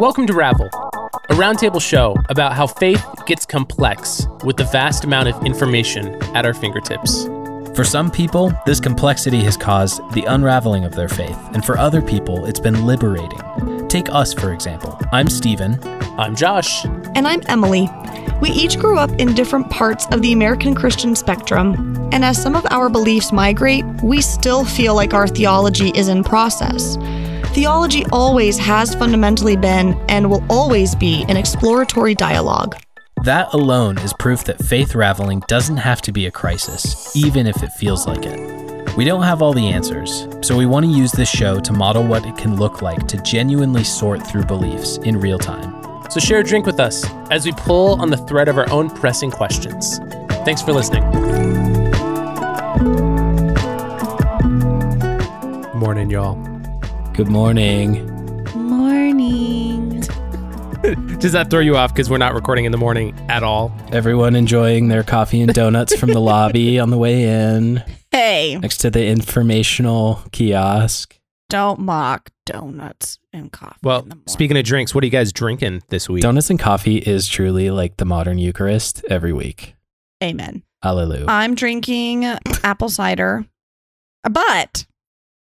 Welcome to Ravel, a roundtable show about how faith gets complex with the vast amount of information at our fingertips. For some people, this complexity has caused the unraveling of their faith, and for other people, it's been liberating. Take us, for example. I'm Stephen. I'm Josh. And I'm Emily. We each grew up in different parts of the American Christian spectrum, and as some of our beliefs migrate, we still feel like our theology is in process. Theology always has fundamentally been and will always be an exploratory dialogue. That alone is proof that faith raveling doesn't have to be a crisis, even if it feels like it. We don't have all the answers, so we want to use this show to model what it can look like to genuinely sort through beliefs in real time. So share a drink with us as we pull on the thread of our own pressing questions. Thanks for listening. Morning, y'all. Good morning. Morning. Does that throw you off because we're not recording in the morning at all? Everyone enjoying their coffee and donuts from the lobby on the way in, Hey, next to the informational kiosk. don't mock donuts and coffee. Well, in the speaking of drinks, what are you guys drinking this week? Donuts and coffee is truly like the modern Eucharist every week. Amen. Hallelujah. I'm drinking apple cider, but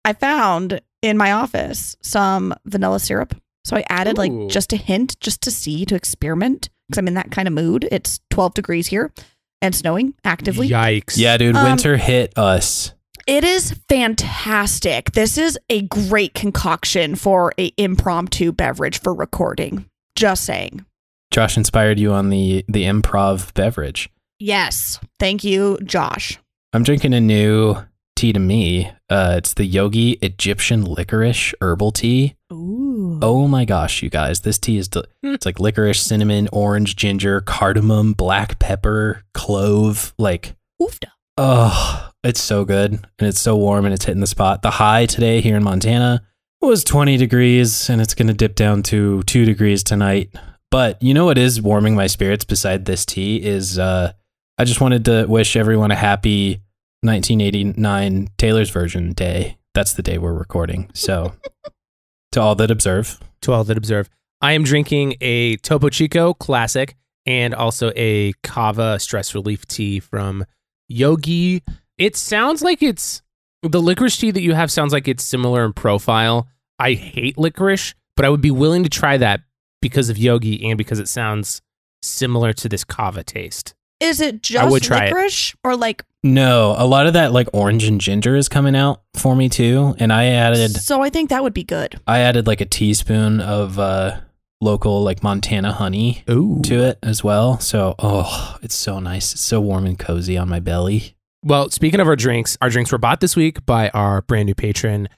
I found in my office some vanilla syrup. So I added Ooh. like just a hint just to see, to experiment, because I'm in that kind of mood. It's 12 degrees here and snowing actively. Yikes. yeah, dude, Um, winter hit us. It is fantastic. This is a great concoction for a impromptu beverage for recording. Just saying. Josh inspired you on the the improv beverage. Yes. Thank you, Josh. I'm drinking a new tea to me. Uh, it's the Yogi Egyptian licorice herbal tea. Ooh. Oh my gosh, you guys, this tea is del- it's like licorice, cinnamon, orange, ginger, cardamom, black pepper, clove. Like, Oofda. oh, it's so good and it's so warm and it's hitting the spot. The high today here in Montana was 20 degrees and it's going to dip down to 2 degrees tonight. But you know what is warming my spirits beside this tea is uh I just wanted to wish everyone a happy 1989 Taylor's version day. That's the day we're recording. So to all that observe, To all that observe, I am drinking a Topo Chico classic and also a kava stress relief tea from Yogi. It sounds like it's the licorice tea that you have sounds like it's similar in profile. I hate licorice, but I would be willing to try that because of Yogi and because it sounds similar to this kava taste. Is it I just would try it. licorice or like no, a lot of that like orange and ginger is coming out for me too, and I added So I think that would be good. I added like a teaspoon of uh local like Montana honey Ooh. to it as well. So, oh, it's so nice. It's so warm and cozy on my belly. Well, speaking of our drinks, our drinks were bought this week by our brand new patron,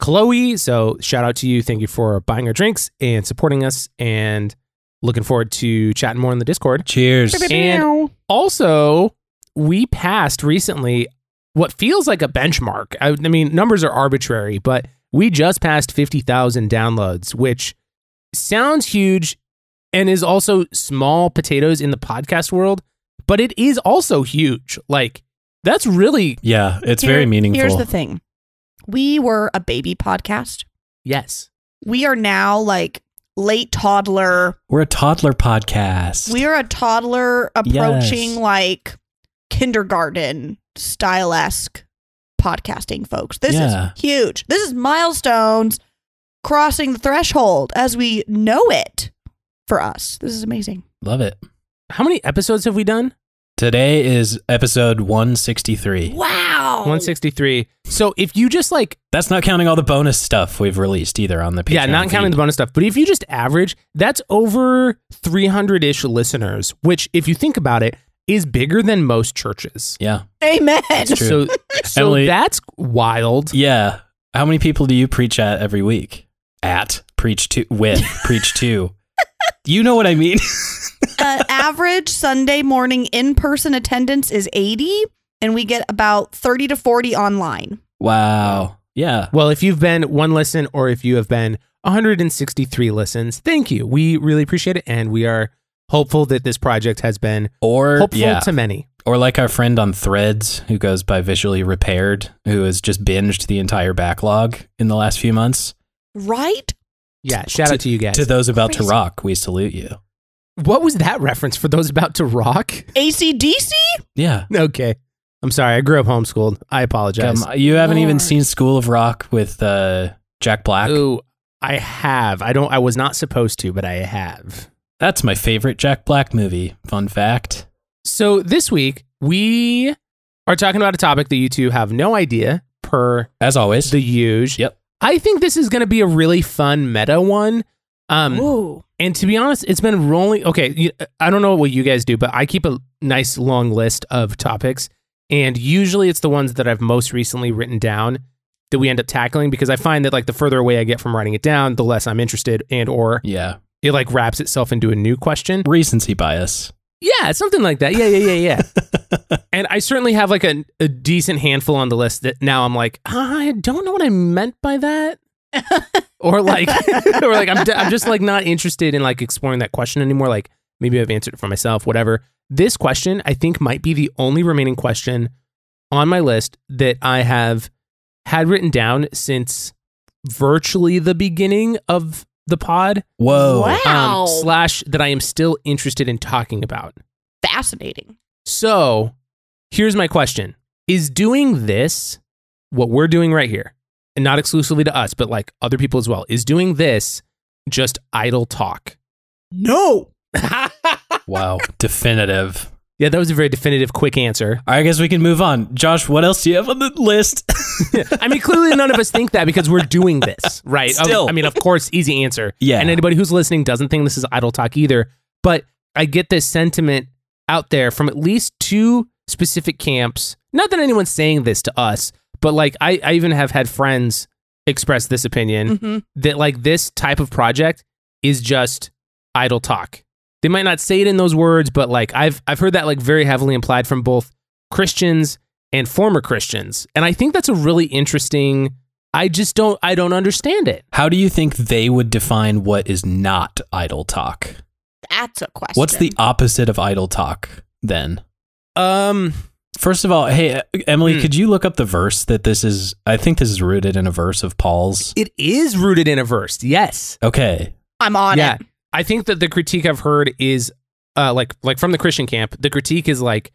Chloe. So shout out to you. Thank you for buying our drinks and supporting us and looking forward to chatting more in the Discord. Cheers. And also, we passed recently what feels like a benchmark. I, I mean, numbers are arbitrary, but we just passed 50,000 downloads, which sounds huge and is also small potatoes in the podcast world, but it is also huge. Like, that's really, Yeah, it's Here- very meaningful. Here's the thing. We were a baby podcast. yes. We are now like late toddler. We're a toddler podcast. We are a toddler approaching Yes. like kindergarten style esque podcasting, folks. This Yeah. is huge. This is milestones crossing the threshold as we know it for us. This is amazing. Love it. How many episodes have we done? Today is episode 163. Wow. 163. So if you just like That's not counting all the bonus stuff we've released either on the Patreon yeah, not counting the bonus stuff. But if you just average, that's over 300 ish listeners, which, if you think about it, is bigger than most churches. Yeah. Amen. True. So, so Emily- that's wild. Yeah. How many people do you preach at every week? At preach to with preach to. You know what I mean? uh, average Sunday morning in person attendance is 80, and we get about 30 to 40 online. wow. Yeah. Well, if you've been one listen or if you have been 163 listens, thank you. We really appreciate it. And we are hopeful that this project has been Or hopeful yeah. to many. Or like our friend on Threads who goes by Visually Repaired, who has just binged the entire backlog in the last few months. Right? Yeah, shout out to you guys. To those about to rock, we salute you. What was that reference for those about to rock? ACDC? Yeah. Okay. I'm sorry. I grew up homeschooled. I apologize. Come, you haven't even seen School of Rock with uh, Jack Black? Ooh, I have. I don't I was not supposed to, but I have. That's my favorite Jack Black movie. Fun fact. So this week we are talking about a topic that you two have no idea per As always. the huge. Yep. I think this is going to be a really fun meta one. Um, Ooh. and to be honest, it's been rolling. Okay, you, I don't know what you guys do, but I keep a nice long list of topics, and usually it's the ones that I've most recently written down that we end up tackling because I find that like the further away I get from writing it down, the less I'm interested, and or yeah. it like wraps itself into a new question. Recency bias. Yeah, something like that. Yeah, yeah, yeah, yeah. and I certainly have like a, a decent handful on the list that now I'm like, I don't know what I meant by that. or like, or like, I'm, I'm just like not interested in like exploring that question anymore. Like, maybe I've answered it for myself, whatever. This question, I think, might be the only remaining question on my list that I have had written down since virtually the beginning of the pod. Whoa. Wow. Um, slash that I am still interested in talking about. Fascinating. So here's my question Is doing this, what we're doing right here, and not exclusively to us, but like other people as well, is doing this just idle talk? No. Wow. Definitive. Yeah, that was a very definitive, quick answer. I guess we can move on. Josh, what else do you have on the list? I mean, clearly none of us think that because we're doing this, right? Still. I mean, of course, easy answer. Yeah. And anybody who's listening doesn't think this is idle talk either. But I get this sentiment out there from at least two specific camps. Not that anyone's saying this to us, but like I, I even have had friends express this opinion hmm that like this type of project is just idle talk. They might not say it in those words, but like I've I've heard that like very heavily implied from both Christians and former Christians. And I think that's a really interesting I just don't I don't understand it. How do you think they would define what is not idle talk? That's a question. What's the opposite of idle talk then? Um First of all, hey, uh, Emily, Hmm. could you look up the verse that this is? I think this is rooted in a verse of Paul's. it is rooted in a verse. Yes. Okay. I'm on yeah. it. I think that the critique I've heard is uh like like from the Christian camp, the critique is like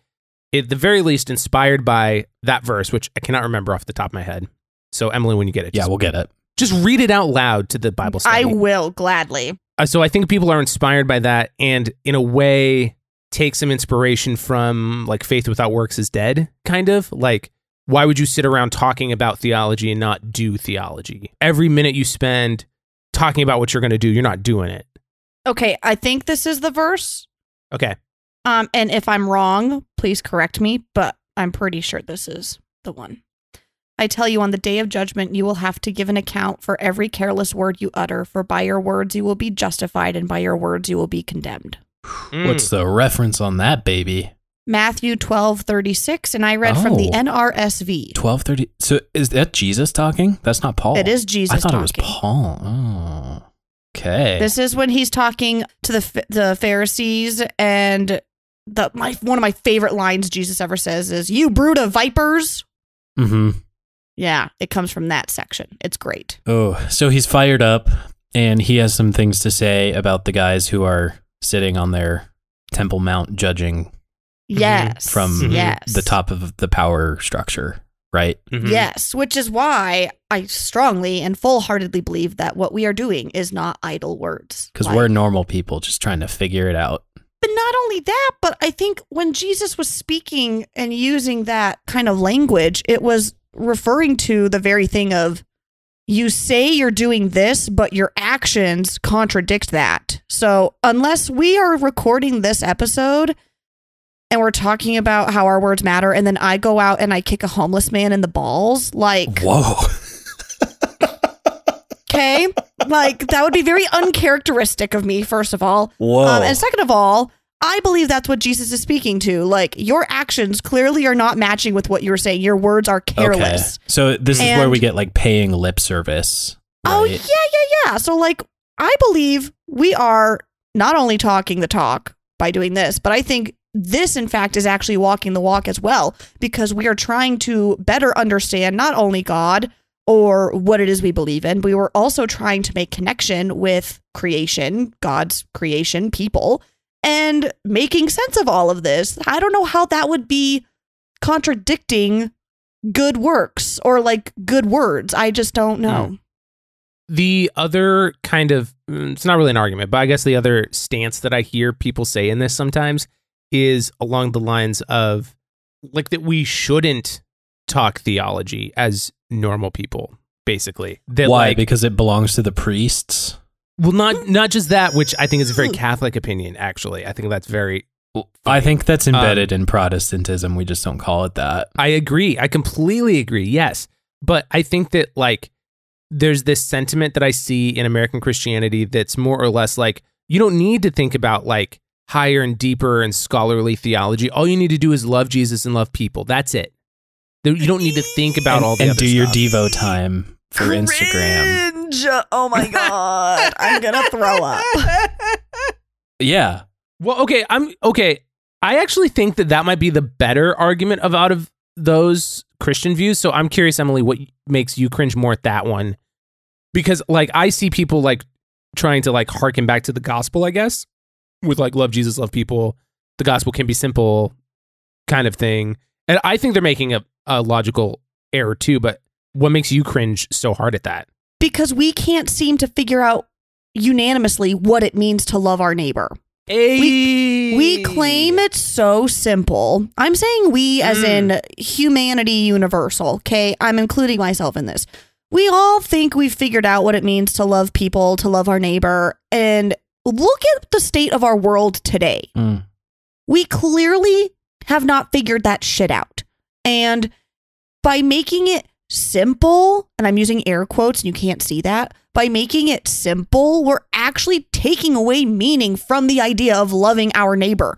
at the very least inspired by that verse, which I cannot remember off the top of my head. So Emily, when you get it, Yeah, we'll get it. just read it out loud to the Bible study. I will gladly. Uh, so I think people are inspired by that, and in a way, take some inspiration from like faith without works is dead, kind of like. Why would you sit around talking about theology and not do theology? Every minute you spend talking about what you're going to do, you're not doing it. Okay, I think this is the verse. Okay. Um, and if I'm wrong, please correct me, but I'm pretty sure this is the one. I tell you, on the day of judgment, you will have to give an account for every careless word you utter, for by your words you will be justified, and by your words you will be condemned. Mm. What's the reference on that, baby? Matthew twelve thirty six, and I read from the Oh. NRSV. Twelve thirty. So is that Jesus talking? That's not Paul. It is Jesus I thought talking. it was Paul. Oh, okay. This is when he's talking to the the Pharisees, and the my one of my favorite lines Jesus ever says is, "You brood of vipers." mm-hmm. Yeah, it comes from that section. It's great. Oh, so he's fired up, and he has some things to say about the guys who are sitting on their Temple Mount judging Yes. from yes. the top of the power structure, right? Mhm. Yes, which is why I strongly and full heartedly believe that what we are doing is not idle words. Because Like- we're normal people just trying to figure it out. But not only that, but I think when Jesus was speaking and using that kind of language, it was referring to the very thing of you say you're doing this, but your actions contradict that. So, unless we are recording this episode and we're talking about how our words matter, and then I go out and I kick a homeless man in the balls, like, Whoa. okay, like that would be very uncharacteristic of me, first of all. Whoa. Um, and second of all, I believe that's what Jesus is speaking to. Like your actions clearly are not matching with what you're saying. Your words are careless. Okay. So this is where we get like paying lip service. Oh yeah, yeah, yeah. So like I believe we are not only talking the talk by doing this, but I think this in fact is actually walking the walk as well because we are trying to better understand not only God or what it is we believe in. but We were also trying to make connection with creation, God's creation, people, and making sense of all of this. I don't know how that would be contradicting good works or like good words. I just don't know. The other kind of, mm, it's not really an argument, but I guess the other stance that I hear people say in this sometimes is along the lines of like that we shouldn't talk theology as normal people, basically. That Why? like, because it belongs to the priests. Well, not not just that, which I think is a very Catholic opinion. Actually, I think that's very. I think that's Um, embedded in Protestantism. We just don't call it that. I agree. I completely agree. Yes, but I think that like there's this sentiment that I see in American Christianity that's more or less like you don't need to think about like higher and deeper and scholarly theology. All you need to do is love Jesus and love people. That's it. You don't need to think about and, all the and do your stuff. Devo time for Instagram. Cringe. Oh my god. I'm gonna throw up. Yeah. Well, okay, I'm okay. I actually think that that might be the better argument of out of those Christian views. So I'm curious, Emily, what makes you cringe more at that one? Because like I see people like trying to like harken back to the gospel, I guess, with like love Jesus, love people. The gospel can be simple, kind of thing. And I think they're making a, a logical error too. But what makes you cringe so hard at that? Because we can't seem to figure out unanimously what it means to love our neighbor. We claim it's so simple. I'm saying we as Mm. in humanity universal, okay? I'm including myself in this. We all think we've figured out what it means to love people, to love our neighbor, and look at the state of our world today. Mm. We clearly have not figured that shit out. And by making it simple, and I'm using air quotes and you can't see that, by making it simple, we're actually taking away meaning from the idea of loving our neighbor.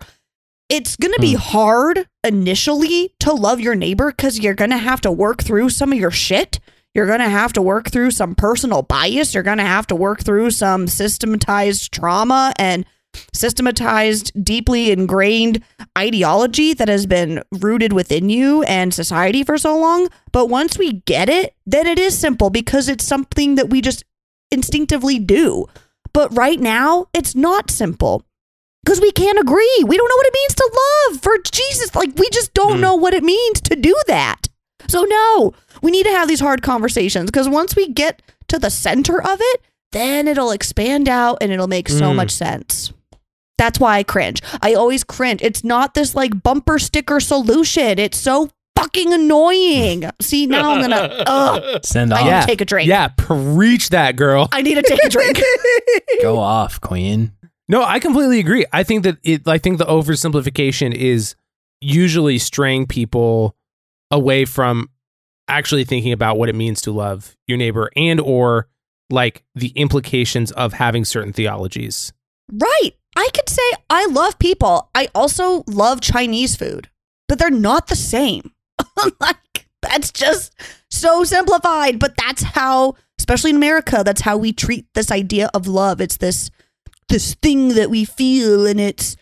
It's going to be hmm. hard initially to love your neighbor because you're going to have to work through some of your shit. You're going to have to work through some personal bias. You're going to have to work through some systematized trauma and systematized, deeply ingrained ideology that has been rooted within you and society for so long. But once we get it, then it is simple because it's something that we just instinctively do. But right now, it's not simple because we can't agree. We don't know what it means to love for Jesus. Like, we just don't Mm. know what it means to do that. So, no, we need to have these hard conversations because once we get to the center of it, then it'll expand out and it'll make so Mm. much sense. That's why I cringe. I always cringe. It's not this like bumper sticker solution. It's so fucking annoying. See, now I'm gonna, ugh, Send I off. need Yeah. to take a drink. Yeah, preach that, girl. I need to take a drink. Go off, queen. No, I completely agree. I think that it I think the oversimplification is usually straying people away from actually thinking about what it means to love your neighbor and or like the implications of having certain theologies. Right. I could say I love people. I also love Chinese food, but they're not the same. like, that's just so simplified, but that's how, especially in America, that's how we treat this idea of love. It's this this thing that we feel and it's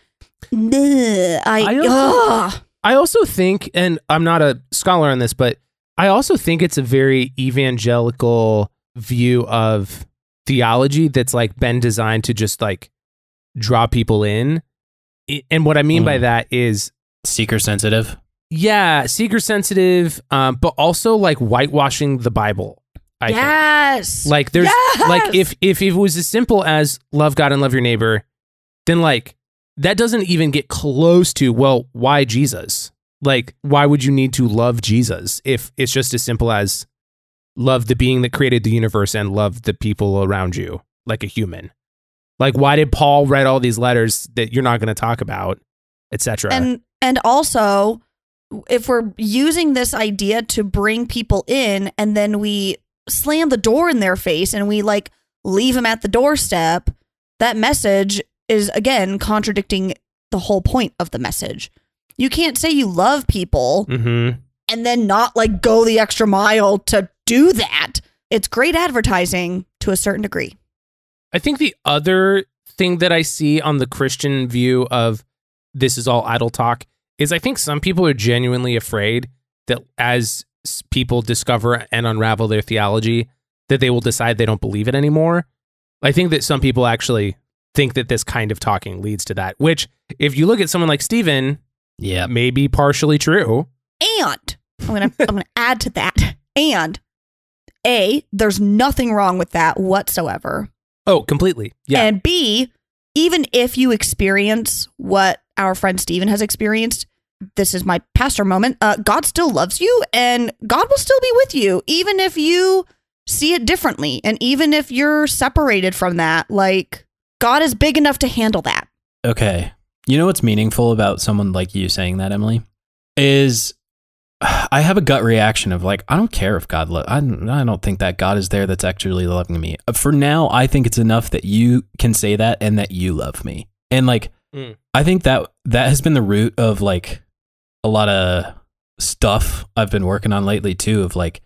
Ugh, I, I also- I also think and I'm not a scholar on this, but I also think it's a very evangelical view of theology that's like been designed to just like draw people in. And what I mean by Mm. that is Seeker sensitive. Yeah, seeker sensitive, um, but also like whitewashing the Bible. I think. yes. Like there's Yes! like if if it was as simple as love God and love your neighbor, then like that doesn't even get close to well, why Jesus? Like why would you need to love Jesus if it's just as simple as love the being that created the universe and love the people around you like a human? Like why did Paul write all these letters that you're not going to talk about, etc. and and also if we're using this idea to bring people in and then we slam the door in their face and we like leave them at the doorstep that message is again contradicting the whole point of the message you can't say you love people Mhm. and then not like go the extra mile to do that it's great advertising to a certain degree I think the other thing that I see on the Christian view of this is all idle talk is I think some people are genuinely afraid that as people discover and unravel their theology that they will decide they don't believe it anymore. I think that some people actually think that this kind of talking leads to that, which if you look at someone like Stephen, Yeah. may be partially true. And I'm gonna I'm gonna add to that. And A, there's nothing wrong with that whatsoever. Oh, completely. Yeah. And B, even if you experience what our friend Stephen has experienced, this is my pastor moment. Uh, God still loves you and God will still be with you, even if you see it differently. And even if you're separated from that, like God is big enough to handle that. Okay. You know what's meaningful about someone like you saying that, Emily? Is I have a gut reaction of like, I don't care if God, lo- I, don't- I don't think that God is there that's actually loving me. Uh, For now, I think it's enough that you can say that and that you love me. And like, Mm. I think that that has been the root of like a lot of stuff I've been working on lately too. Of like,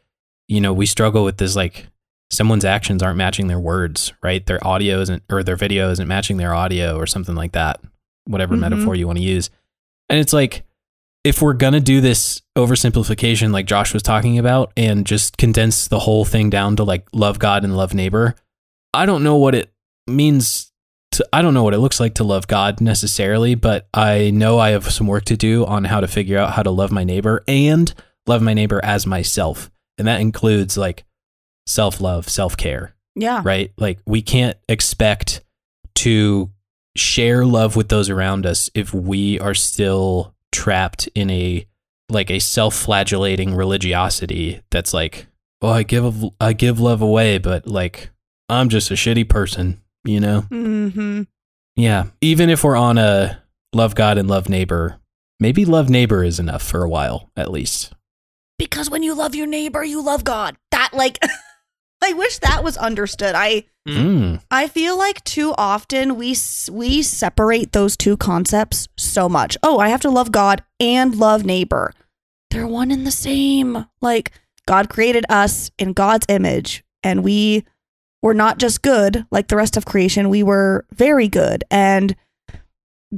you know, we struggle with this like someone's actions aren't matching their words, right? Their audio isn't or their video isn't matching their audio or something like that. Whatever Mhm. metaphor you want to use. And it's like if we're going to do this oversimplification like Josh was talking about and just condense the whole thing down to like love God and love neighbor, I don't know what it means to, I don't know what it looks like to love God necessarily, but I know I have some work to do on how to figure out how to love my neighbor and love my neighbor as myself. And that includes like self love, self care, Yeah. right? Like we can't expect to share love with those around us if we are still trapped in a like a self-flagellating religiosity that's like, oh, I give I give love away, but like I'm just a shitty person, you know? Mm-hmm. Yeah. Even if we're on a love God and love neighbor, maybe love neighbor is enough for a while at least. Because when you love your neighbor, you love God. That like I wish that was understood. I Mm. I feel like too often we we separate those two concepts so much. Oh, I have to love God and love neighbor. They're one and the same. Like God created us in God's image and we were not just good like the rest of creation, we were very good and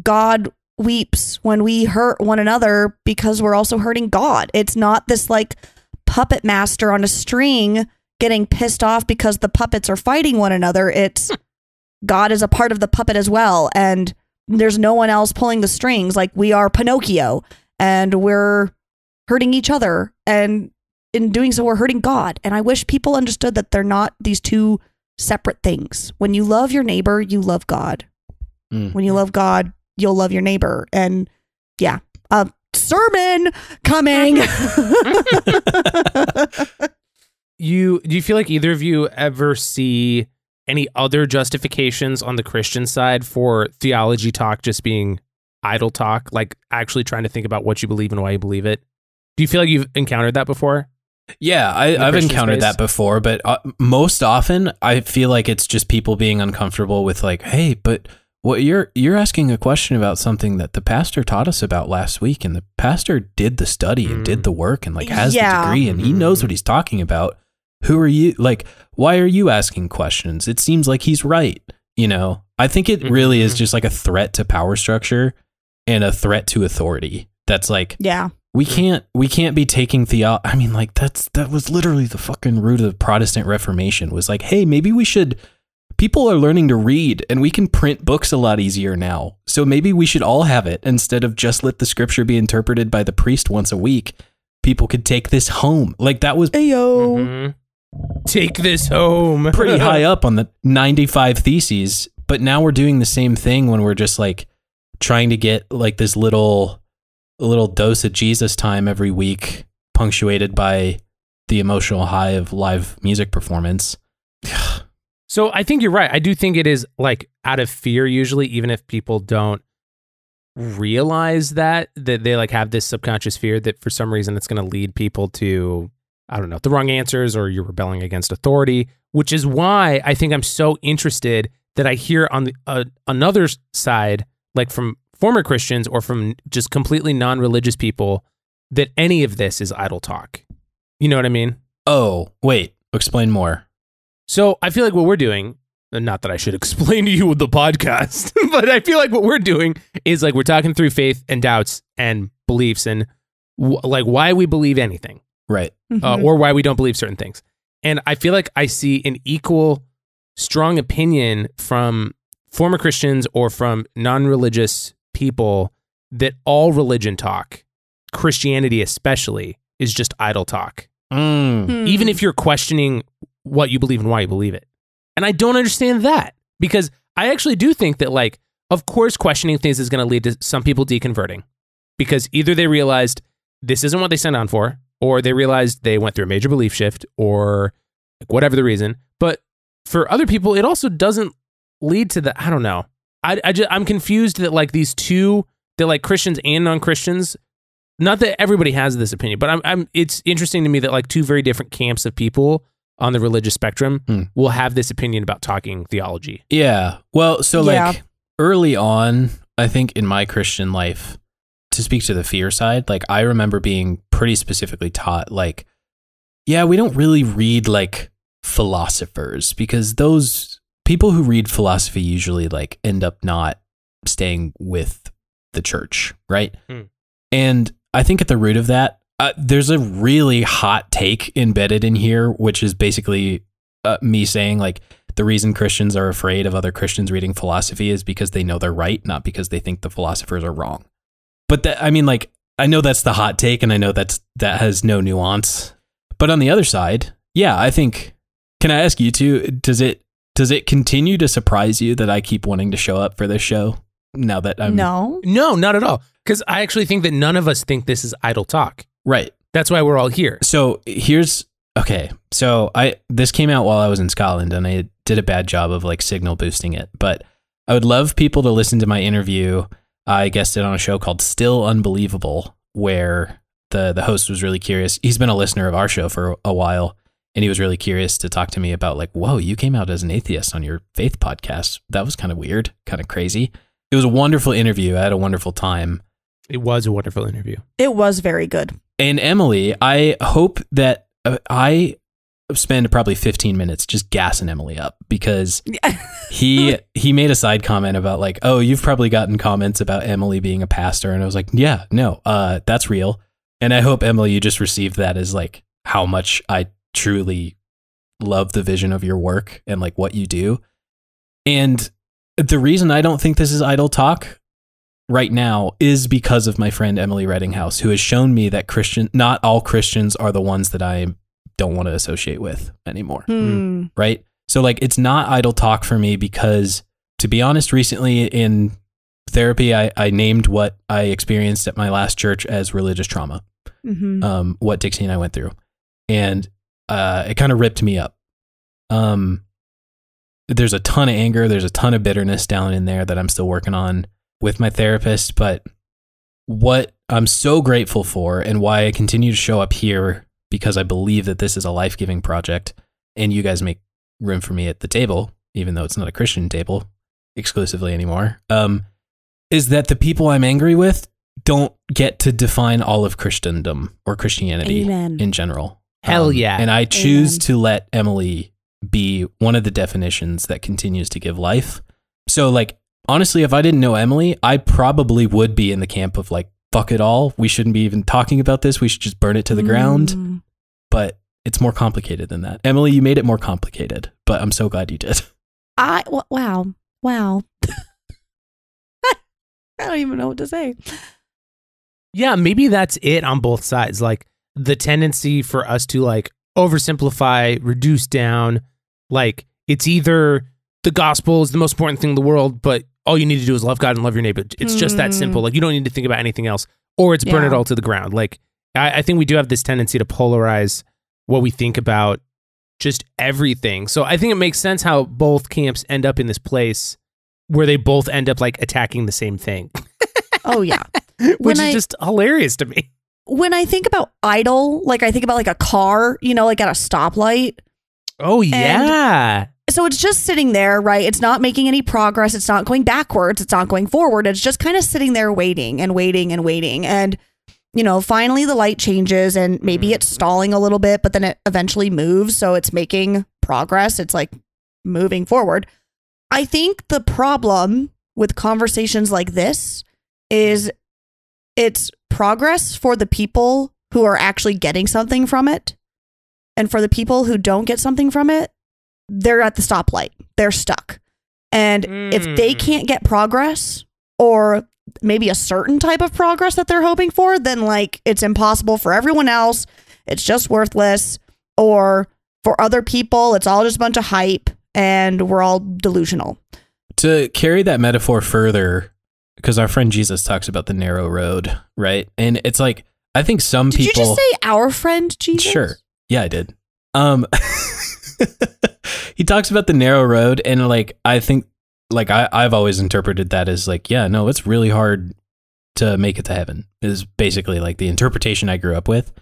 God weeps when we hurt one another because we're also hurting God. It's not this like puppet master on a string getting pissed off because the puppets are fighting one another. It's God is a part of the puppet as well. And there's no one else pulling the strings. Like we are Pinocchio and we're hurting each other. And in doing so, we're hurting God. And I wish people understood that they're not these two separate things. When you love your neighbor, you love God. Mm. When you love God, you'll love your neighbor. And yeah, a sermon coming. You do you feel like either of you ever see any other justifications on the Christian side for theology talk just being idle talk, like actually trying to think about what you believe and why you believe it? Do you feel like you've encountered that before? Yeah, I, I've Christian encountered space? that before, but uh, most often I feel like it's just people being uncomfortable with like, hey, but what you're you're asking a question about something that the pastor taught us about last week, and the pastor did the study and Mm. did the work and like has Yeah. the degree and he knows what he's talking about. Who are you? Like, why are you asking questions? It seems like he's right. You know, I think it really is Mhm. just like a threat to power structure and a threat to authority. That's like yeah. we can't we can't be taking theo I mean like that's that was literally the fucking root of the Protestant Reformation was like hey maybe we should people are learning to read and we can print books a lot easier now so maybe we should all have it instead of just let the scripture be interpreted by the priest once a week people could take this home like that was Ayo. Mhm. Take this home. pretty high up on the 95 theses but now we're doing the same thing when we're just like trying to get like this little little dose of jesus time every week punctuated by the emotional high of live music performance So I think you're right. I do think it is like out of fear usually, even if people don't realize that that they like have this subconscious fear that for some reason it's going to lead people to I don't know the wrong answers or you're rebelling against authority. Which is why I think I'm so interested that I hear on the uh, another side, like from former Christians or from just completely non-religious people, that any of this is idle talk. You know what I mean? oh wait explain more So I feel like what we're doing, not that I should explain to you with the podcast, but I feel like what we're doing is like we're talking through faith and doubts and beliefs and w- like why we believe anything. Right. uh, Mhm. or why we don't believe certain things. And I feel like I see an equal strong opinion from former Christians or from non religious people that all religion talk, Christianity especially, is just idle talk. Mm. Hmm. Even if you're questioning what you believe and why you believe it. And I don't understand that because I actually do think that, like, of course, questioning things is going to lead to some people deconverting because either they realized this isn't what they signed on for, or they realized they went through a major belief shift, or like, whatever the reason. But for other people, it also doesn't lead to the, I don't know. I, I just, I'm confused that, like, these two, that like Christians and non Christians, not that everybody has this opinion, but I'm, I'm, it's interesting to me that, like, two very different camps of people on the religious spectrum Hmm. will have this opinion about talking theology. Yeah. Well, so Yeah. like early on, I think in my Christian life, to speak to the fear side, like I remember being pretty specifically taught, like, yeah, we don't really read like philosophers because those people who read philosophy usually like end up not staying with the church, right? Hmm. And I think at the root of that, uh, there's a really hot take embedded in here, which is basically uh, me saying like the reason Christians are afraid of other Christians reading philosophy is because they know they're right, not because they think the philosophers are wrong. But that, I mean, like, I know that's the hot take, and I know that's that has no nuance. But on the other side, yeah, I think. Can I ask you too? Does it does it continue to surprise you that I keep wanting to show up for this show now that I'm no. No, not at all. Because I actually think that none of us think this is idle talk. right? That's why we're all here. So here's okay. So I this came out while I was in Scotland and I did a bad job of like signal boosting it, but I would love people to listen to my interview. I guested on a show called Still Unbelievable where the the host was really curious. He's been a listener of our show for a while and he was really curious to talk to me about like, "Whoa, you came out as an atheist on your faith podcast. That was kind of weird, kind of crazy." It was a wonderful interview. I had a wonderful time. It was a wonderful interview. It was very good. And Emily, I hope that uh, I spend probably 15 minutes just gassing Emily up because he he made a side comment about like, "Oh, you've probably gotten comments about Emily being a pastor." And I was like, "Yeah, no. Uh that's real." And I hope Emily you just received that as like how much I truly love the vision of your work and like what you do. And the reason I don't think this is idle talk right now is because of my friend Emily Rettinghouse, who has shown me that Christian, not all Christians are the ones that I don't want to associate with anymore. Hmm. Right. So, like, it's not idle talk for me because, to be honest, recently in therapy, I, I named what I experienced at my last church as religious trauma, Mhm. um, what Dixie and I went through. And uh, it kind of ripped me up. Um, there's a ton of anger, there's a ton of bitterness down in there that I'm still working on with my therapist. But what I'm so grateful for and why I continue to show up here because I believe that this is a life giving project and you guys make room for me at the table, even though it's not a Christian table exclusively anymore, um, is that the people I'm angry with don't get to define all of Christendom or Christianity Amen. in general. Hell Um, yeah. And I choose Amen. to let Emily be one of the definitions that continues to give life. So, like, honestly, if I didn't know Emily, I probably would be in the camp of like, fuck it all. We shouldn't be even talking about this. We should just burn it to the ground. Mm. But it's more complicated than that. Emily, you made it more complicated, but I'm so glad you did. I w- wow wow. I don't even know what to say. Yeah, maybe that's it on both sides. Like the tendency for us to like oversimplify, reduce down, like it's either the gospel is the most important thing in the world, but all you need to do is love God and love your neighbor. It's just that simple. Mm. Like you don't need to think about anything else. Or it's burn it all to the ground. Like I, I think we do have this tendency to polarize what we think about just everything. So I think it makes sense how both camps end up in this place where they both end up like attacking the same thing, Oh yeah. which When is I- just hilarious to me. when I think about idle, like I think about like a car, you know, like at a stoplight. Oh yeah. So it's just sitting there, right? It's not making any progress. It's not going backwards. It's not going forward. It's just kind of sitting there waiting and waiting and waiting. And, you know, finally the light changes and maybe mm-hmm. it's stalling a little bit, but then it eventually moves. So it's making progress. It's like moving forward. I think the problem with conversations like this is it's progress for the people who are actually getting something from it. And for the people who don't get something from it, they're at the stoplight. They're stuck. And if they Mm. can't get progress or maybe a certain type of progress that they're hoping for, then like it's impossible for everyone else. It's just worthless. Or for other people, it's all just a bunch of hype and we're all delusional. To carry that metaphor further, because our friend Jesus talks about the narrow road, right? And it's like I think some Did people Did you just say our friend Jesus? Sure. Yeah, I did. Um he talks about the narrow road and like I think like I, I've always interpreted that as like, yeah, no, it's really hard to make it to heaven is basically like the interpretation I grew up with.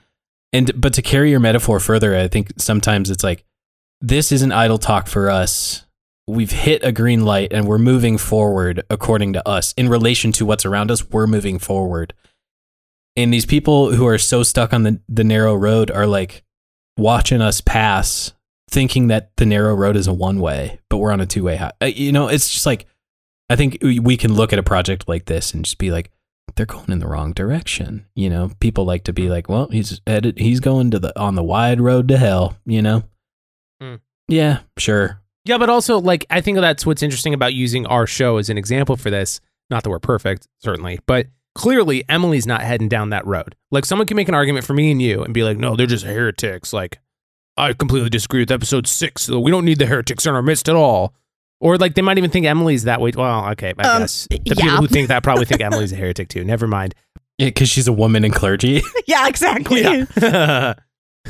And but to carry your metaphor further, I think sometimes it's like this isn't idle talk for us. We've hit a green light and we're moving forward according to us. In relation to what's around us, we're moving forward. And these people who are so stuck on the, the narrow road are like watching us pass, thinking that the narrow road is a one way, but we're on a two way. Hi- uh, you know, it's just like, I think we can look at a project like this and just be like, they're going in the wrong direction. You know, people like to be like, well, he's headed, he's going to the on the wide road to hell. You know, Hmm. yeah, sure, Yeah, but also like I think that's what's interesting about using our show as an example for this. Not that we're perfect, certainly, but clearly Emily's not heading down that road. Like someone can make an argument for me and you and be like, "No, they're just heretics." Like I completely disagree with episode 6. So we don't need the heretics in our midst at all. Or like they might even think Emily's that way. Well, okay, I Um, guess the yeah. people who think that probably think Emily's a heretic too. Never mind. yeah, because she's a woman in clergy. Yeah, exactly. Yeah.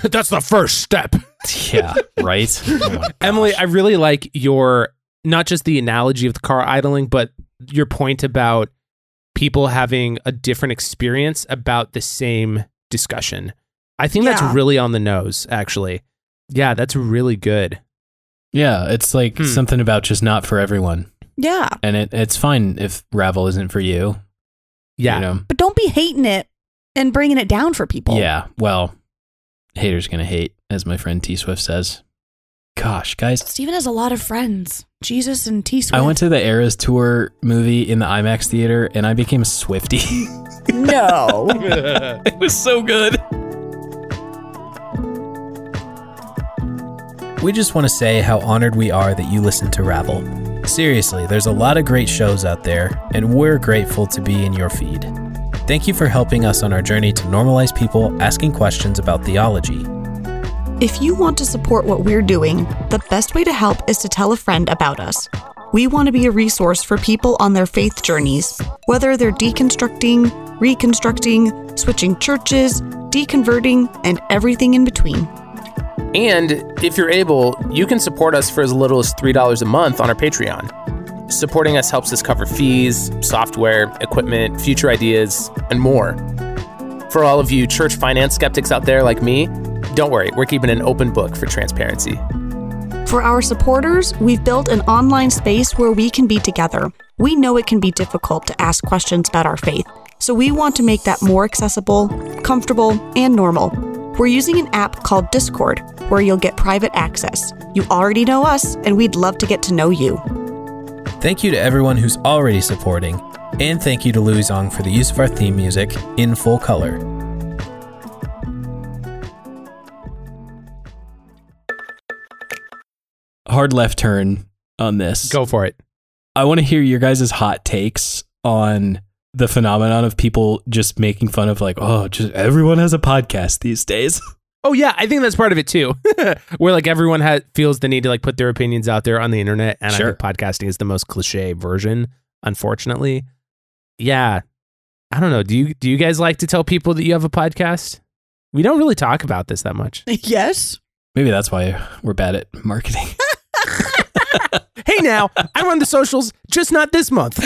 That's the first step. yeah, right. Oh Emily. I really like your not just the analogy of the car idling, but your point about people having a different experience about the same discussion. I think Yeah. that's really on the nose, actually. Yeah, that's really good. yeah, it's like Hmm. something about just not for everyone, Yeah. and it, it's fine if Ravel isn't for you. Yeah. you know? But don't be hating it and bringing it down for people. Yeah, well, haters gonna hate, as my friend T Swift says. Gosh, guys, Stephen has a lot of friends. Jesus and T Swift. I went to the Eras Tour movie in the IMAX theater, and I became a Swiftie. No. it was so good. We just want to say how honored we are that you listen to Ravel. Seriously, there's a lot of great shows out there, and we're grateful to be in your feed. Thank you for helping us on our journey to normalize people asking questions about theology. If you want to support what we're doing, the best way to help is to tell a friend about us. We want to be a resource for people on their faith journeys, whether they're deconstructing, reconstructing, switching churches, deconverting, and everything in between. And if you're able, you can support us for as little as $3 a month on our Patreon. Supporting us helps us cover fees, software, equipment, future ideas, and more. For all of you church finance skeptics out there like me, don't worry, we're keeping an open book for transparency. For our supporters, we've built an online space where we can be together. We know it can be difficult to ask questions about our faith, so we want to make that more accessible, comfortable, and normal. We're using an app called Discord, where you'll get private access. You already know us, and we'd love to get to know you. Thank you to everyone who's already supporting, and thank you to Louie Zong for the use of our theme music in full color. Hard left turn on this. Go for it. I want to hear your guys' hot takes on the phenomenon of people just making fun of like, oh, just everyone has a podcast these days. Oh yeah, I think that's part of it too. Where like everyone ha- feels the need to like put their opinions out there on the internet, and Sure. I think podcasting is the most cliche version, unfortunately. Yeah, I don't know. Do you do you guys like to tell people that you have a podcast? We don't really talk about this that much. Yes. Maybe that's why we're bad at marketing. hey, now I run the socials, just not this month.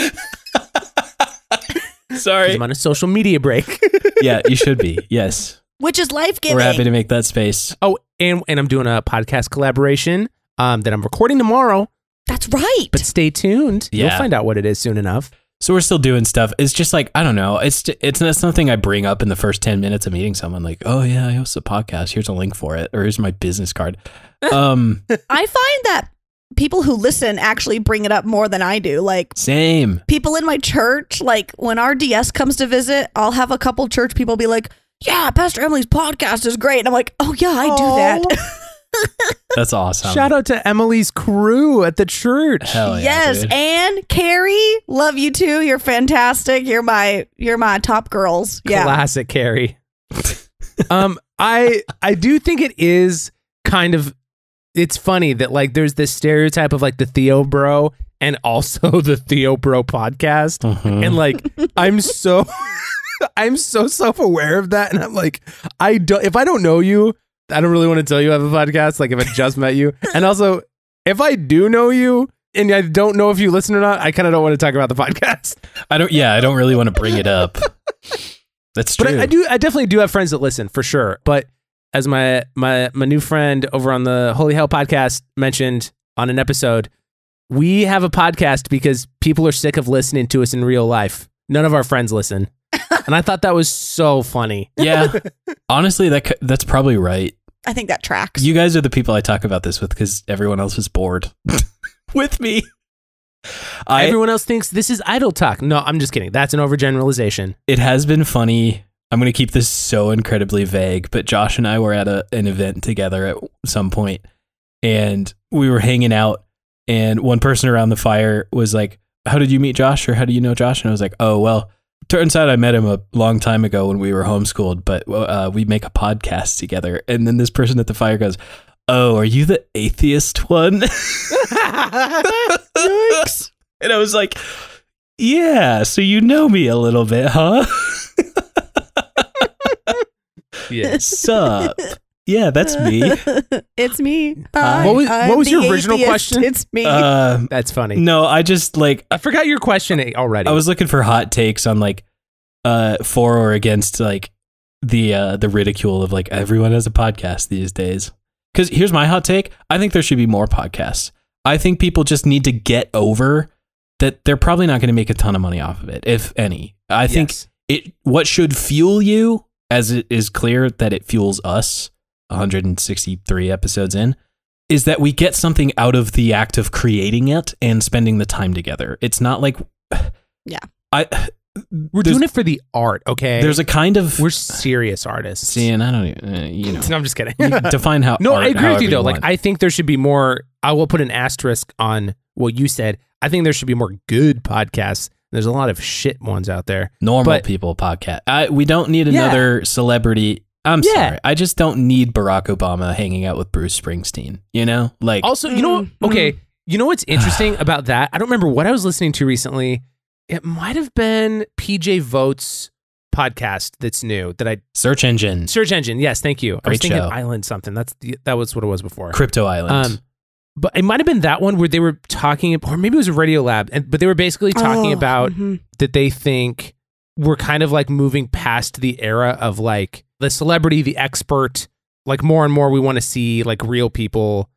'Cause Sorry. I'm on a social media break. yeah, you should be. Yes. Which is life giving. We're happy to make that space. oh, and and I'm doing a podcast collaboration um, that I'm recording tomorrow. That's right. But stay tuned. You'll Yeah. find out what it is soon enough. So we're still doing stuff. It's just like I don't know. It's it's not something I bring up in the first ten minutes of meeting someone. Like, oh yeah, I host a podcast. Here's a link for it, or here's my business card. Um, I find that people who listen actually bring it up more than I do. Like same. people in my church, like when our DS comes to visit, I'll have a couple church people be like, "Yeah, Pastor Emily's podcast is great." And I'm like, "Oh yeah, I do that." That's awesome. Shout out to Emily's crew at the church. Hell yeah, yes, dude. and Carrie, love you too. You're fantastic. You're my you're my top girls. Yeah. Classic Carrie. um, I I do think it is kind of it's funny that like there's this stereotype of like the Theo bro and also the Theo bro podcast. Mhm. And like I'm so I'm so self-aware of that and I'm like I don't if I don't know you, I don't really want to tell you I have a podcast like if I just met you. And also if I do know you and I don't know if you listen or not, I kind of don't want to talk about the podcast. I don't. Yeah, I don't really want to bring it up. That's true. But I, I do. I definitely do have friends that listen for sure. But as my my my new friend over on the Holy Hell podcast mentioned on an episode, we have a podcast because people are sick of listening to us in real life. None of our friends listen, and I thought that was so funny. Yeah, honestly, that c- that's probably right. I think that tracks. You guys are the people I talk about this with because everyone else is bored with me. I, Everyone else thinks this is idle talk. No, I'm just kidding. That's an overgeneralization. it has been funny. I'm going to keep this so incredibly vague, but Josh and I were at a, an event together at some point and we were hanging out and one person around the fire was like, "How did you meet Josh or how do you know Josh?" And I was like, "Oh, well, turns out I met him a long time ago when we were homeschooled, but uh, we make a podcast together." And then this person at the fire goes, "Oh, are you the atheist one?" Yikes. And I was like, "Yeah, so you know me a little bit, huh?" Yes. Sup? Yeah, that's me. it's me. Hi. Hi, What was- I'm what was the your original atheist. question? It's me. Uh, That's funny. no, I just like I forgot your question already. I was looking for hot takes on like uh for or against like the uh the ridicule of like everyone has a podcast these days. Cuz here's my hot take. I think there should be more podcasts. I think people just need to get over that they're probably not going to make a ton of money off of it if any. I think Yes. It what should fuel you as it is clear that it fuels us 163 episodes in is that we get something out of the act of creating it and spending the time together. It's not like Yeah. I we're doing it for the art. Okay. there's a kind of we're serious artists. see and I don't even uh, you know No, I'm just kidding. you define how no, art I agree with you though. Like. I think there should be more. I will put an asterisk on what you said. I think there should be more good podcasts. There's a lot of shit ones out there. normal but- people podcast. I, we don't need Yeah. another celebrity. I'm Yeah. sorry. I just don't need Barack Obama hanging out with Bruce Springsteen, you know? Like Also, you know, Mm, okay, you know what's interesting about that? I don't remember what I was listening to recently. It might have been PJ Vogt's podcast that's new that I search engine, search engine. Yes, thank you. I was Great thinking show. Island something. That's the, that was what it was before. Crypto Island. Um, but it might have been that one where they were talking, or maybe it was a Radio Lab, and but they were basically talking Oh, about mhm. that they think we're kind of like moving past the era of like the celebrity, the expert. Like more and more, we want to see like real people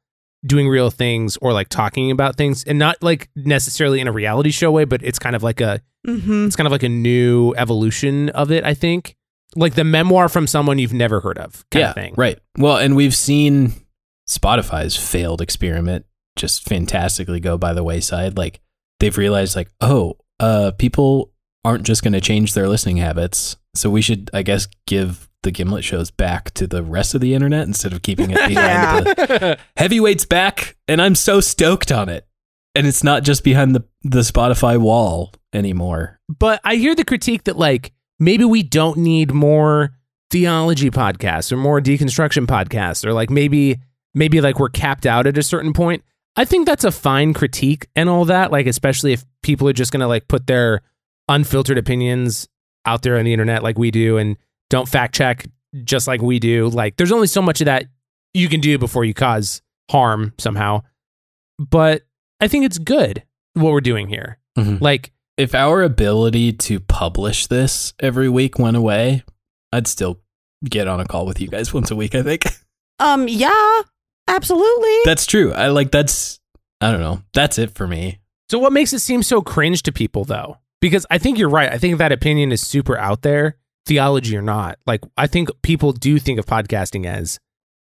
doing real things or like talking about things, and not like necessarily in a reality show way, but it's kind of like a Mhm. it's kind of like a new evolution of it. I think like the memoir from someone you've never heard of, kind yeah, of thing. right. Well, and we've seen Spotify's failed experiment just fantastically go by the wayside. Like they've realized, like, oh, uh, people aren't just going to change their listening habits, so we should, I guess, give the Gimlet shows back to the rest of the internet instead of keeping it behind Yeah. the heavyweights back, and I'm so stoked on it. And it's not just behind the the Spotify wall anymore. but I hear the critique that like maybe we don't need more theology podcasts or more deconstruction podcasts or like maybe maybe like we're capped out at a certain point. I think that's a fine critique and all that like especially if people are just going to like put their unfiltered opinions out there on the internet like we do and don't fact check just like we do. Like there's only so much of that you can do before you cause harm somehow. But I think it's good what we're doing here. Mhm. Like If our ability to publish this every week went away, I'd still get on a call with you guys once a week, I think. Um, yeah, absolutely. That's true. I like that's I don't know. That's it for me. So what makes it seem so cringe to people though? Because I think you're right. I think that opinion is super out there, theology or not. Like I think people do think of podcasting as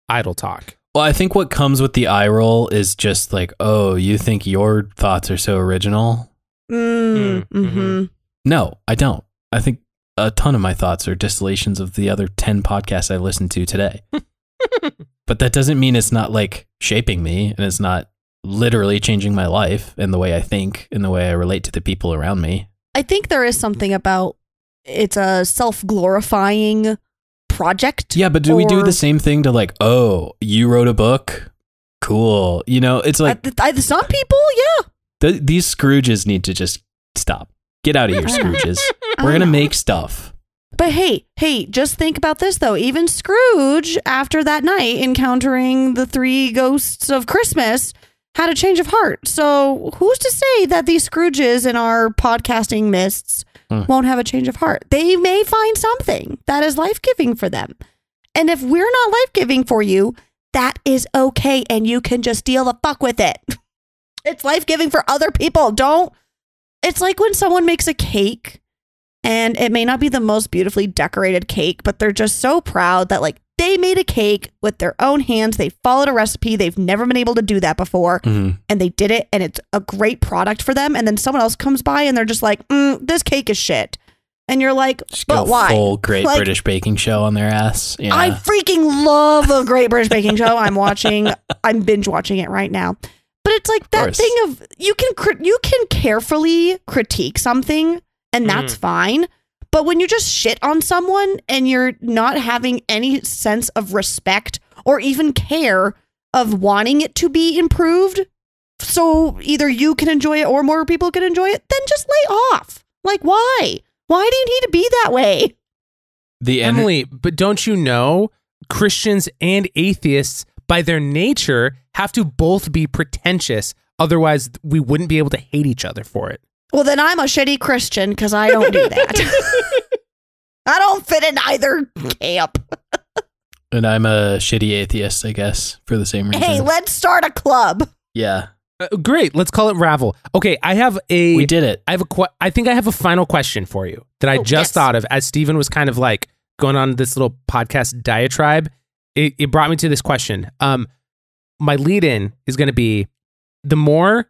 idle talk. Well, I think what comes with the eye roll is just like, oh, you think your thoughts are so original? Mm, Mm, mhm. mhm. No, I don't. I think a ton of my thoughts are distillations of the other 10 podcasts I listened to today. but that doesn't mean it's not like shaping me and it's not literally changing my life and the way I think and the way I relate to the people around me. I think there is something about it's a self glorifying project. Yeah, but do we do the same thing to like, oh, you wrote a book? Cool. You know, it's like I, I, some people, yeah. th- these Scrooges need to just stop. Get out of here, I don't know. Scrooges. We're going to make stuff. But hey, hey, just think about this though. Even Scrooge, after that night encountering the three ghosts of Christmas, had a change of heart. So who's to say that these Scrooges in our podcasting mists Hmm. won't have a change of heart? They may find something that is life giving for them. And if we're not life giving for you, that is okay. And you can just deal the fuck with it. It's life giving for other people. Don't. It's like when someone makes a cake and it may not be the most beautifully decorated cake, but they're just so proud that like they made a cake with their own hands. They followed a recipe. They've never been able to do that before. Mhm. And they did it, and it's a great product for them. And then someone else comes by and they're just like, mm, this cake is shit. And you're like, Just but why? full Great Like- British Baking Show on their ass. Yeah. I freaking love a Great British Baking Show. I'm watching. I'm binge watching it right now. But it's like that thing of you can you can carefully critique something, and that's mm-hmm. fine. But when you just shit on someone and you're not having any sense of respect or even care of wanting it to be improved, so either you can enjoy it or more people can enjoy it, then just lay off. Like, why? Why do you need to be that way? the Emily, but don't you know Christians and atheists, by their nature, have to both be pretentious. Otherwise, we wouldn't be able to hate each other for it. Well, then I'm a shitty Christian because I don't do that. I don't fit in either camp. and I'm a shitty atheist, I guess, for the same reason. Hey, let's start a club. yeah. Uh, great. Let's call it Ravel. Okay, I have a. We did it. I have a. Que- I think I have a final question for you that I Oh, just yes. thought of as Stephen was kind of like going on this little podcast diatribe. It, it brought me to this question. Um, my lead in is going to be the more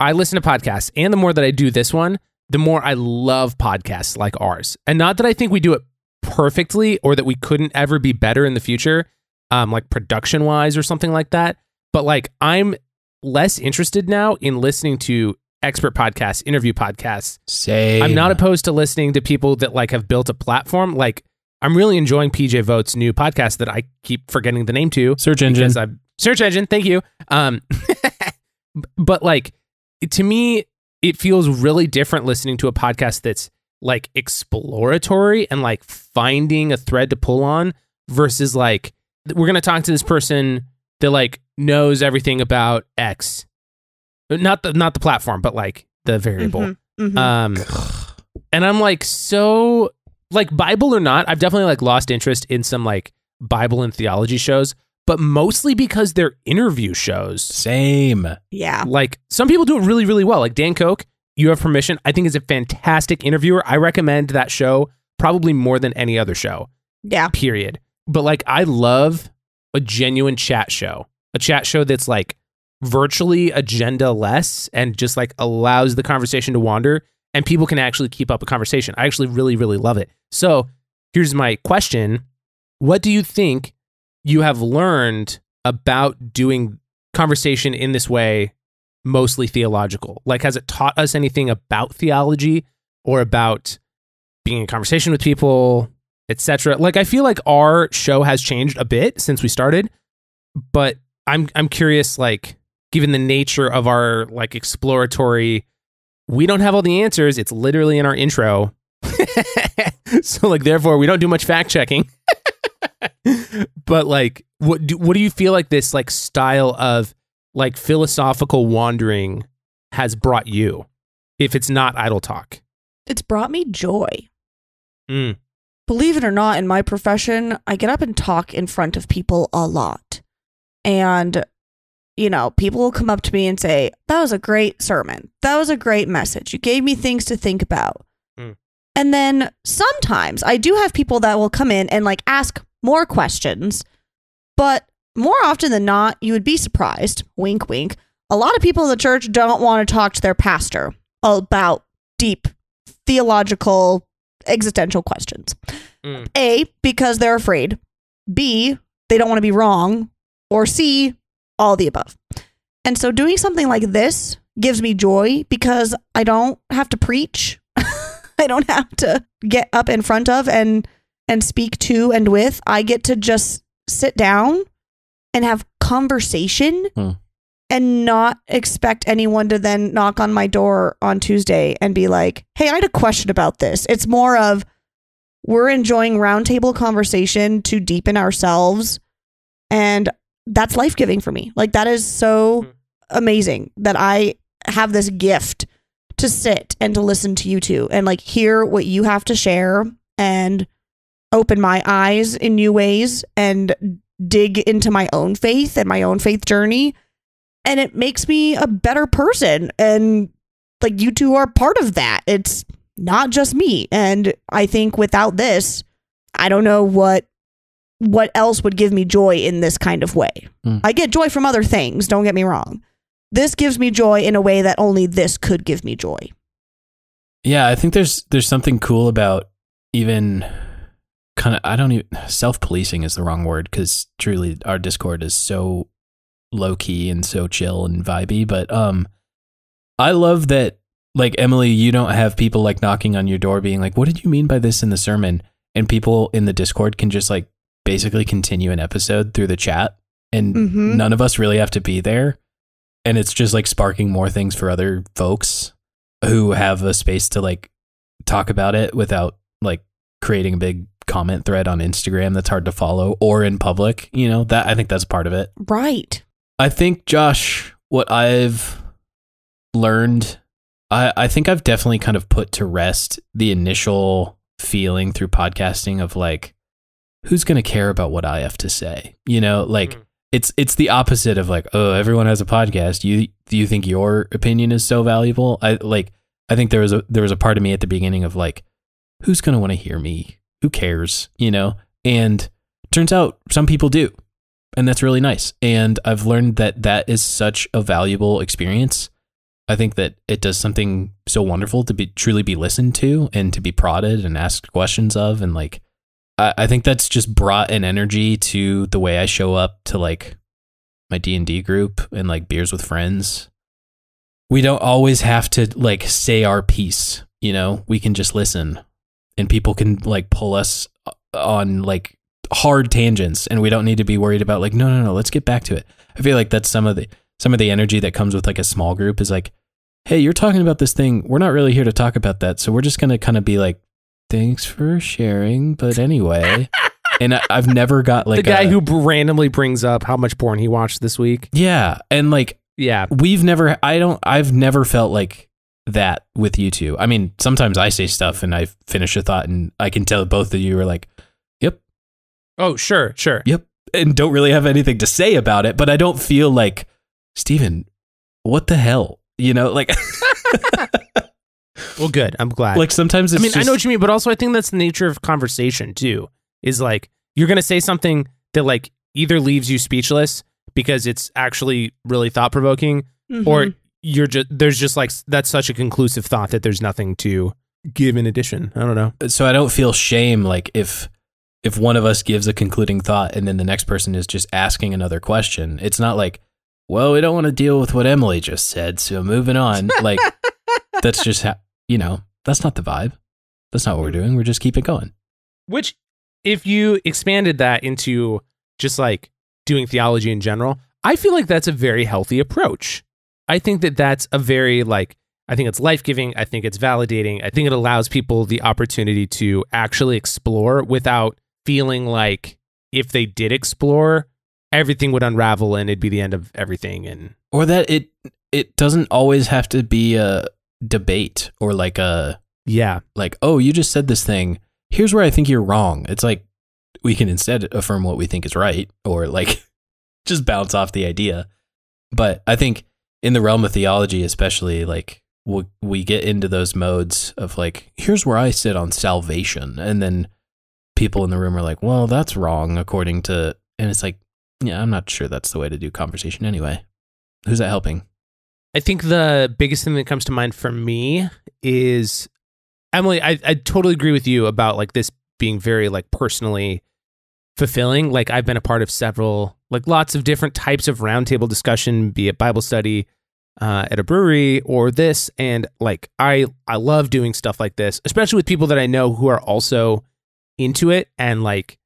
I listen to podcasts and the more that I do this one, the more I love podcasts like ours. And not that I think we do it perfectly or that we couldn't ever be better in the future, um, like production wise or something like that. But like I'm less interested now in listening to expert podcasts, interview podcasts. Same. I'm not opposed to listening to people that like have built a platform. Like I'm really enjoying PJ Vogt's new podcast that I keep forgetting the name to search engine. I search engine. Thank you. Um, but like to me, it feels really different listening to a podcast that's like exploratory and like finding a thread to pull on versus like we're gonna talk to this person that like knows everything about X, not the not the platform, but like the variable. Mhm, mhm. Um, and I'm like, so like Bible or not, I've definitely like lost interest in some like Bible and theology shows, but mostly because they're interview shows. Same. yeah. Like some people do it really, really well. Like Dan Koch, you have permission. I think is a fantastic interviewer. I recommend that show probably more than any other show. Yeah. Period. But like I love a genuine chat show. A chat show that's like virtually agenda less and just like allows the conversation to wander and people can actually keep up a conversation. I actually really, really love it. So here's my question. What do you think you have learned about doing conversation in this way, mostly theological? Like, has it taught us anything about theology or about being in conversation with people, etc.? Like, I feel like our show has changed a bit since we started, but I'm I'm curious, like, given the nature of our like exploratory, we don't have all the answers. It's literally in our intro. so like therefore we don't do much fact checking. but like what do what do you feel like this like style of like philosophical wandering has brought you if it's not idle talk? It's brought me joy. Mm. Believe it or not, in my profession, I get up and talk in front of people a lot. And, you know, people will come up to me and say, That was a great sermon. That was a great message. You gave me things to think about. And then sometimes I do have people that will come in and like ask more questions. But more often than not, you would be surprised. Wink, wink. A lot of people in the church don't want to talk to their pastor about deep theological existential questions. Mm. A, because they're afraid. B, they don't want to be wrong. Or C, all the above. And so doing something like this gives me joy because I don't have to preach. I don't have to get up in front of and and speak to and with. I get to just sit down and have conversation Hmm. and not expect anyone to then knock on my door on Tuesday and be like, "Hey, I had a question about this." It's more of we're enjoying roundtable conversation to deepen ourselves and that's life-giving for me. Like that is so Hmm. amazing that I have this gift to sit and to listen to you two and like hear what you have to share and open my eyes in new ways and dig into my own faith and my own faith journey. And it makes me a better person. And like you two are part of that. It's not just me. And i think without this i don't know what what else would give me joy in this kind of way. Hmm. i get joy from other things don't get me wrong this gives me joy in a way that only this could give me joy Yeah, I think there's there's something cool about even kind of I don't even self policing is the wrong word because truly our Discord is so low key and so chill and vibey. But um, I love that like Emily, you don't have people like knocking on your door being like, "What did you mean by this in the sermon?" And people in the Discord can just like basically continue an episode through the chat, and Mhm. none of us really have to be there. And it's just like sparking more things for other folks who have a space to like talk about it without like creating a big comment thread on Instagram that's hard to follow or in public. You know, that I think that's part of it. right I think, Josh, what I've learned, I, I think I've definitely kind of put to rest the initial feeling through podcasting of like, who's going to care about what I have to say? You know, like Mm. It's it's the opposite of like, oh, everyone has a podcast. You do you think your opinion is so valuable? I like I think there was a there was a part of me at the beginning of like, who's going to want to hear me? Who cares? You know? And turns out some people do and that's really nice. And I've learned that that is such a valuable experience. I think that it does something so wonderful to be truly be listened to and to be prodded and asked questions of, and like I, I think that's just brought an energy to the way I show up to like my D and D group and like beers with friends. We don't always have to like say our piece, you know. We can just listen, and people can like pull us on like hard tangents and we don't need to be worried about like no no no let's get back to it i feel like that's some of the some of the energy that comes with like a small group is like hey you're talking about this thing we're not really here to talk about that so we're just to kind of be like thanks for sharing but anyway and I, i've never got like the guy a- who randomly brings up how much porn he watched this week. yeah and like Yeah. we've never i don't i've never felt like that with you two i mean sometimes i say stuff and i finish a thought and i can tell both of you are like "Yep." Oh, sure, sure. Yep. And don't really have anything to say about it, but I don't feel like, Stephen. what the hell? You know, like, Well, good. I'm glad. like sometimes I mean, I know what you mean, but also I think that's the nature of conversation too. Is like you're gonna say something that like either leaves you speechless because it's actually really thought provoking, or Mhm. you're just there's just like that's such a conclusive thought that there's nothing to give in addition. I don't know. so I don't feel shame like if if one of us gives a concluding thought and then the next person is just asking another question. It's not like, well, we don't want to deal with what Emily just said, so moving on. Like that's just ha- you know, that's not the vibe. That's not what we're doing. We're just keep it going. Which, if you expanded that into just like doing theology in general, I feel like that's a very healthy approach. I think that that's a very like I think it's life giving. I think it's validating. I think it allows people the opportunity to actually explore without feeling like if they did explore, everything would unravel and it'd be the end of everything. And Or that it it doesn't always have to be a debate or like a yeah, like, oh, you just said this thing. Here's where I think you're wrong. It's like we can instead affirm what we think is right or like just bounce off the idea. But I think in the realm of theology, especially, like we, we get into those modes of like, here's where I sit on salvation. And then people in the room are like, well, that's wrong according to, and it's like, yeah, I'm not sure that's the way to do conversation anyway. Who's that helping? I think the biggest thing that comes to mind for me is Emily, I, I totally agree with you about like this being very like personally fulfilling. Like I've been a part of several, like lots of different types of roundtable discussion, be it Bible study uh, at a brewery or this, and like I I love doing stuff like this, especially with people that I know who are also into it, and like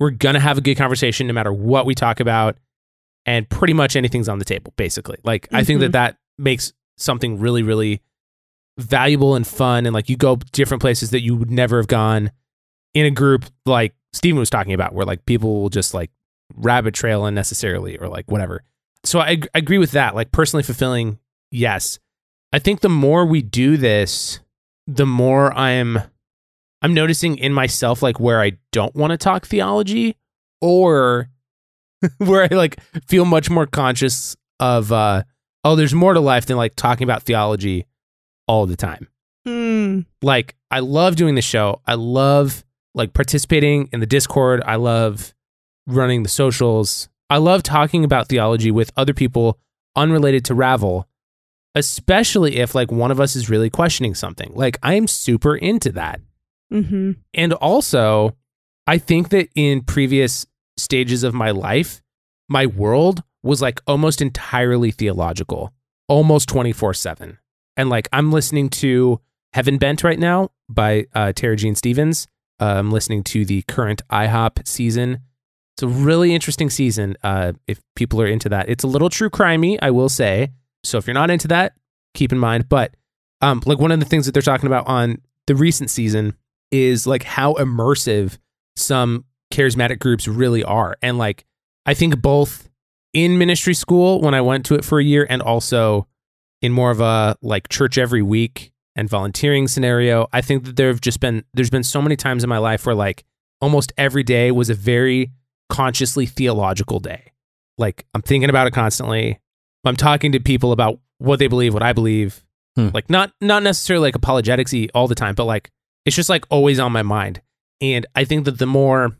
we're gonna have a good conversation no matter what we talk about, and pretty much anything's on the table, basically. Like I think that that makes something really really valuable and fun, and like you go different places that you would never have gone in a group like Stephen was talking about, where like people will just like rabbit trail unnecessarily or like whatever. So I, I agree with that. Like personally fulfilling, yes. I think the more we do this, the more I'm I'm noticing in myself like where I don't want to talk theology or where I like feel much more conscious of uh oh there's more to life than like talking about theology all the time. Hmm. Like I love doing the show. I love like participating in the Discord. I love running the socials. I love talking about theology with other people unrelated to Ravel, especially if like one of us is really questioning something. Like I am super into that. Mm-hmm. And also, I think that in previous stages of my life, my world was like almost entirely theological, almost 24 7. And like I'm listening to Heaven Bent right now by uh, Tara Jean Stevens. Uh, I'm listening to the current IHOP season. It's a really interesting season uh, if people are into that. It's a little true crimey, I will say. So if you're not into that, keep in mind. But um, like one of the things that they're talking about on the recent season is like how immersive some charismatic groups really are. And like I think both in ministry school when I went to it for a year and also in more of a like church every week and volunteering scenario, I think that there have just been there's been so many times in my life where like almost every day was a very consciously theological day. Like I'm thinking about it constantly. I'm talking to people about what they believe, what I believe. Hmm. Like not not necessarily like apologeticsy all the time, but like it's just like always on my mind. And I think that the more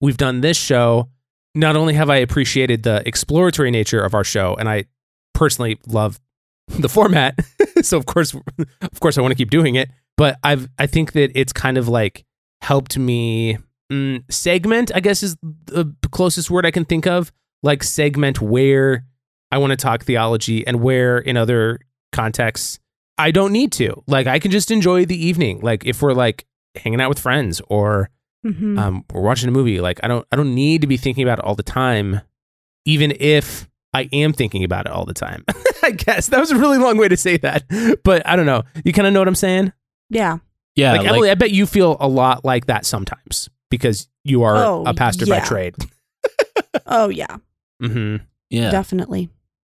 we've done this show, not only have I appreciated the exploratory nature of our show, and I personally love the format, so of course, of course, I want to keep doing it. But I've I think that it's kind of like helped me mm, segment. I guess is the closest word I can think of. Like segment where I want to talk theology and where in other contexts I don't need to. Like I can just enjoy the evening. Like if we're like hanging out with friends or Mm-hmm. um, we're watching a movie. Like I don't I don't need to be thinking about it all the time, even if I am thinking about it all the time. I guess that was a really long way to say that, but I don't know. You kind of know what I'm saying? yeah. Yeah, like, like, Emily, I bet you feel a lot like that sometimes because you are Oh, a pastor by trade. Oh yeah. Mm-hmm. yeah. Definitely.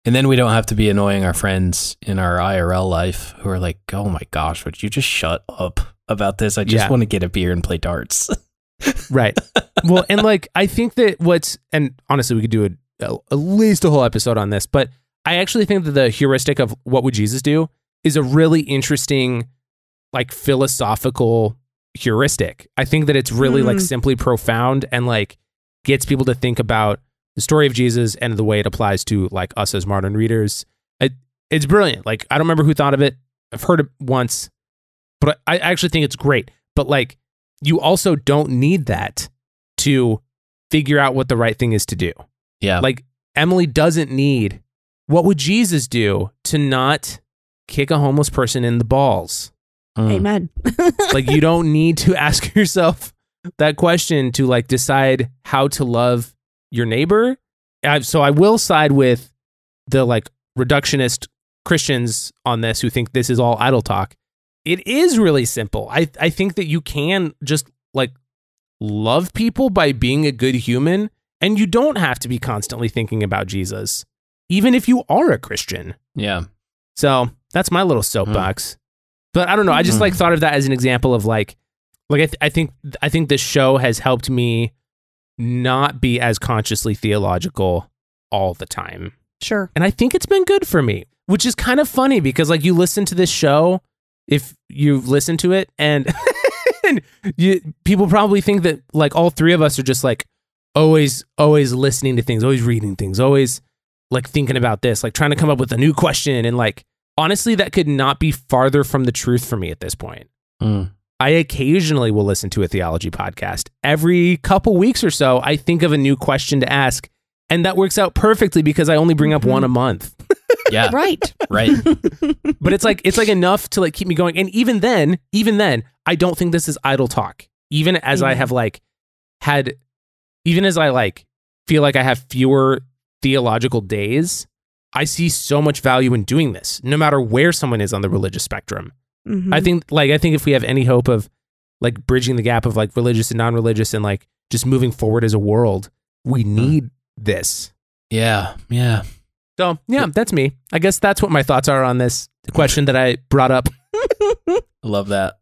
And then we don't have to be annoying our friends in our IRL life who are like, "Oh my gosh, would you just shut up about this? I just Yeah. want to get a beer and play darts." Right. well, and like I think that what's and honestly, we could do a, at least a whole episode on this, but I actually think that the heuristic of what would Jesus do is a really interesting, like philosophical heuristic. I think that it's really like Mm. simply profound and like gets people to think about the story of Jesus and the way it applies to like us as modern readers. It, it's brilliant. Like I don't remember who thought of it. I've heard it once, but I, I actually think it's great. But like you also don't need that to figure out what the right thing is to do. yeah. Like Emily doesn't need what would Jesus do to not kick a homeless person in the balls? Mm. Amen. Like you don't need to ask yourself that question to like decide how to love your neighbor. I, so I will side with the like reductionist Christians on this who think this is all idle talk. It is really simple. I I think that you can just like love people by being a good human and you don't have to be constantly thinking about Jesus even if you are a Christian. Yeah. So that's my little soapbox. But I don't know. I just Hmm. like thought of that as an example of like, like I, th- I think I think this show has helped me not be as consciously theological all the time, sure. and I think it's been good for me. Which is kind of funny because like you listen to this show, if you've listened to it, and, and you people probably think that like all three of us are just like always always listening to things, always reading things, always like thinking about this, like trying to come up with a new question and like honestly that could not be farther from the truth for me at this point. Mm. I occasionally will listen to a theology podcast. Every couple weeks or so, I think of a new question to ask. And that works out perfectly because I only bring up Mhm. one a month. Yeah. Right. right. But it's like it's like enough to like keep me going. And even then, even then, I don't think this is idle talk. Even as I have like had even as I like feel like I have fewer theological days, I see so much value in doing this, no matter where someone is on the religious spectrum. Mhm. I think like I think if we have any hope of like bridging the gap of like religious and non-religious and like just moving forward as a world, we need this. Yeah. Yeah. So yeah, that's me. I guess that's what my thoughts are on this question that I brought up. I love that.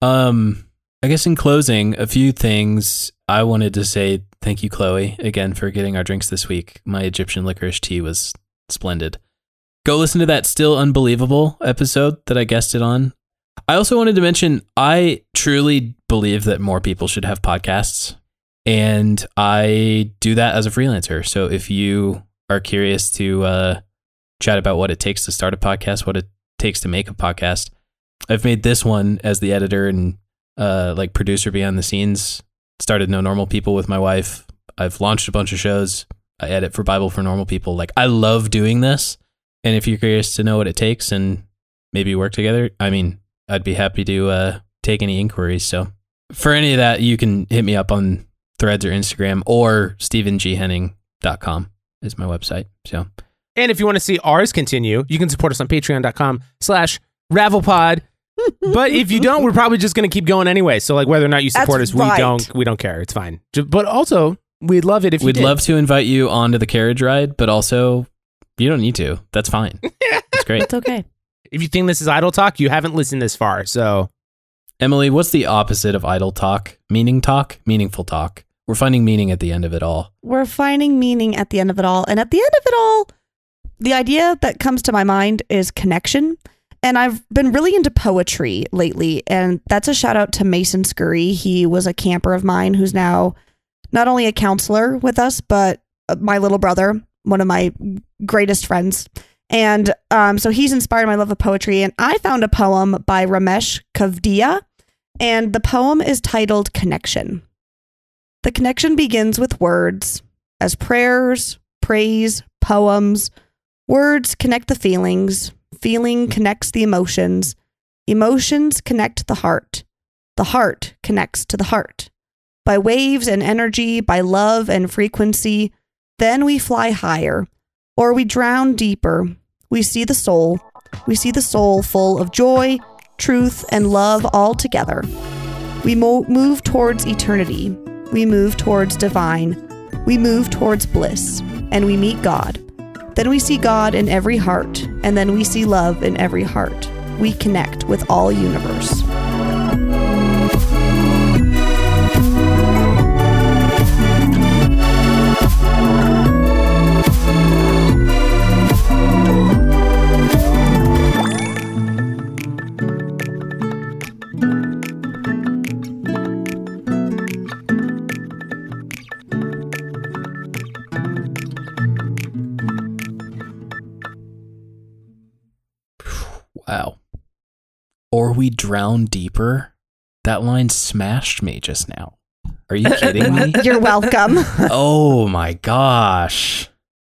Um, I guess in closing, a few things I wanted to say thank you, Chloe, again for getting our drinks this week. My Egyptian licorice tea was splendid. Go listen to that still unbelievable episode that I guested on. I also wanted to mention I truly believe that more people should have podcasts. And I do that as a freelancer. So if you are curious to uh, chat about what it takes to start a podcast, what it takes to make a podcast, I've made this one as the editor and uh, like producer behind the scenes. Started No Normal People with my wife. I've launched a bunch of shows. I edit for Bible for Normal People. Like I love doing this. And if you're curious to know what it takes and maybe work together, I mean, I'd be happy to uh, take any inquiries. So for any of that, you can hit me up on Threads or Instagram or StephenGHenning.com is my website. So And if you want to see ours continue, you can support us on patreon.com slash ravelpod. But if you don't, we're probably just going to keep going anyway. So like whether or not you support That's us, we don't we don't care. It's fine. But also, we'd love it if you we'd love to invite you onto the carriage ride, but also you don't need to. That's fine. It's great. It's okay. If you think this is idle talk, you haven't listened this far. So Emily, what's the opposite of idle talk? Meaning talk? Meaningful talk. We're finding meaning at the end of it all. We're finding meaning at the end of it all. And at the end of it all, the idea that comes to my mind is connection. And I've been really into poetry lately. And that's a shout out to Mason Scurry. He was a camper of mine who's now not only a counselor with us, but my little brother, one of my greatest friends. And um, so he's inspired my love of poetry. And I found a poem by Ramesh Kavdia. And the poem is titled Connection. The connection begins with words, as prayers, praise, poems. Words connect the feelings, feeling connects the emotions, emotions connect the heart, the heart connects to the heart. By waves and energy, by love and frequency, then we fly higher, or we drown deeper. We see the soul, we see the soul full of joy, truth, and love all together. We mo- move towards eternity. We move towards divine. We move towards bliss. And we meet God. Then we see God in every heart. And then we see love in every heart. We connect with all universe. Wow. Or we drown deeper. That line smashed me just now. Are you kidding me? You're welcome. oh my gosh.